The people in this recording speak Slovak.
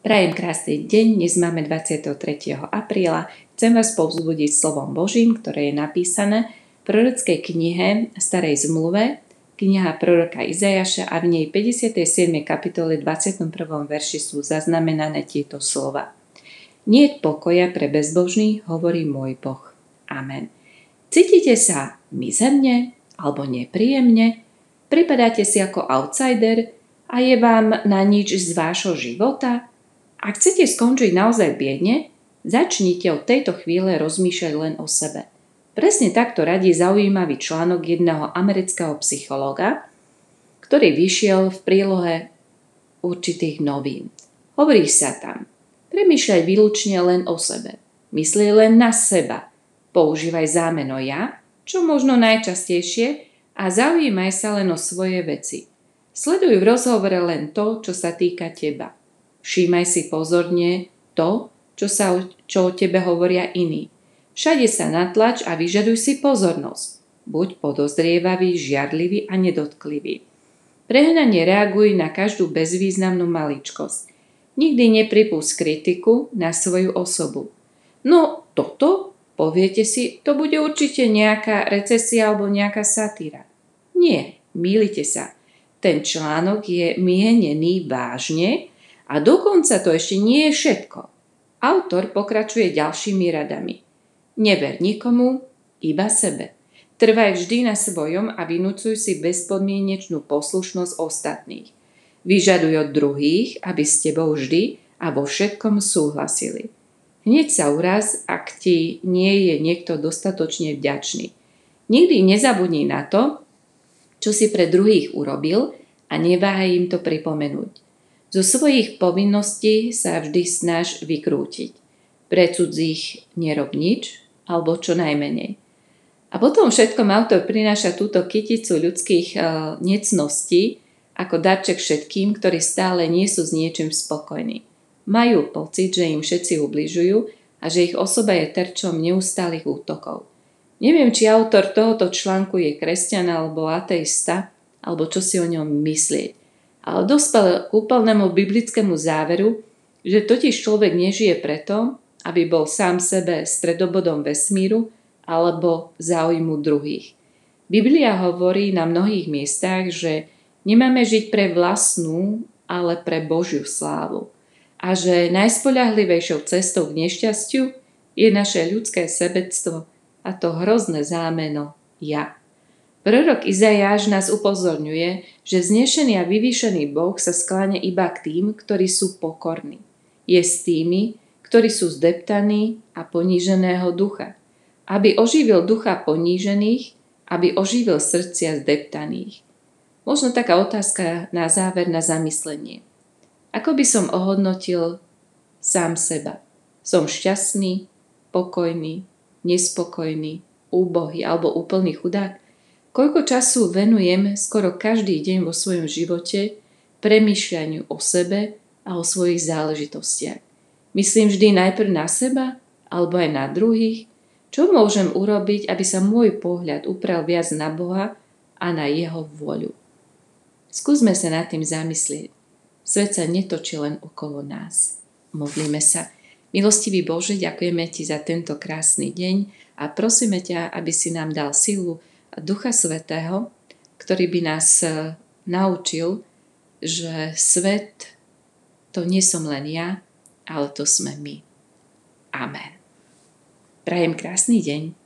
Prajem krásny deň, dnes máme 23. apríla. Chcem vás povzbudiť slovom Božím, ktoré je napísané v prorockej knihe Starej zmluve, kniha proroka Izajaša a v nej 57. kapitole 21. verši sú zaznamenané tieto slova. Nie pokoja pre bezbožný, hovorí môj Boh. Amen. Cítite sa mizerne alebo nepríjemne? Pripadáte si ako outsider a je vám na nič z vášho života? Ak chcete skončiť naozaj biedne, začnite od tejto chvíle rozmýšľať len o sebe. Presne takto radí zaujímavý článok jedného amerického psychológa, ktorý vyšiel v prílohe určitých novín. Hovorí sa tam, premýšľaj výlučne len o sebe. Myslí len na seba. Používaj zámeno ja, čo možno najčastejšie, a zaujímaj sa len o svoje veci. Sleduj v rozhovore len to, čo sa týka teba. Všímaj si pozorne to, čo, sa, čo o tebe hovoria iní. Všade sa natlač a vyžaduj si pozornosť. Buď podozrievavý, žiarlivý a nedotklivý. Prehnanie reaguj na každú bezvýznamnú maličkosť. Nikdy nepripust kritiku na svoju osobu. No toto, poviete si, to bude určite nejaká recesia alebo nejaká satíra. Nie, mýlite sa. Ten článok je mienený vážne a dokonca to ešte nie je všetko. Autor pokračuje ďalšími radami. Never nikomu, iba sebe. Trvaj vždy na svojom a vynúcuj si bezpodmienečnú poslušnosť ostatných. Vyžaduj od druhých, aby s tebou vždy a vo všetkom súhlasili. Hneď sa uraz, ak ti nie je niekto dostatočne vďačný. Nikdy nezabudni na to, čo si pre druhých urobil a neváhaj im to pripomenúť. Zo svojich povinností sa vždy snaž vykrútiť. Pre cudzích nerob nič, alebo čo najmenej. A potom všetkom autor prináša túto kyticu ľudských e, necností ako darček všetkým, ktorí stále nie sú s niečím spokojní. Majú pocit, že im všetci ubližujú a že ich osoba je terčom neustálých útokov. Neviem, či autor tohoto článku je kresťan alebo ateista, alebo čo si o ňom myslieť ale dospel k úplnému biblickému záveru, že totiž človek nežije preto, aby bol sám sebe stredobodom vesmíru alebo záujmu druhých. Biblia hovorí na mnohých miestach, že nemáme žiť pre vlastnú, ale pre Božiu slávu a že najspoľahlivejšou cestou k nešťastiu je naše ľudské sebectvo a to hrozné zámeno ja. Prorok Izajáš nás upozorňuje, že vznešený a vyvýšený Boh sa skláňa iba k tým, ktorí sú pokorní. Je s tými, ktorí sú zdeptaní a poníženého ducha, aby oživil ducha ponížených, aby oživil srdcia zdeptaných. Možno taká otázka na záver na zamyslenie. Ako by som ohodnotil sám seba? Som šťastný, pokojný, nespokojný, úbohý alebo úplný chudák? Koľko času venujem skoro každý deň vo svojom živote premýšľaniu o sebe a o svojich záležitostiach. Myslím vždy najprv na seba alebo aj na druhých, čo môžem urobiť, aby sa môj pohľad upral viac na Boha a na Jeho vôľu. Skúsme sa nad tým zamyslieť. Svet sa netočí len okolo nás. Modlíme sa. Milostivý Bože, ďakujeme Ti za tento krásny deň a prosíme ťa, aby si nám dal silu Ducha Svetého, ktorý by nás e, naučil, že svet to nie som len ja, ale to sme my. Amen. Prajem krásny deň.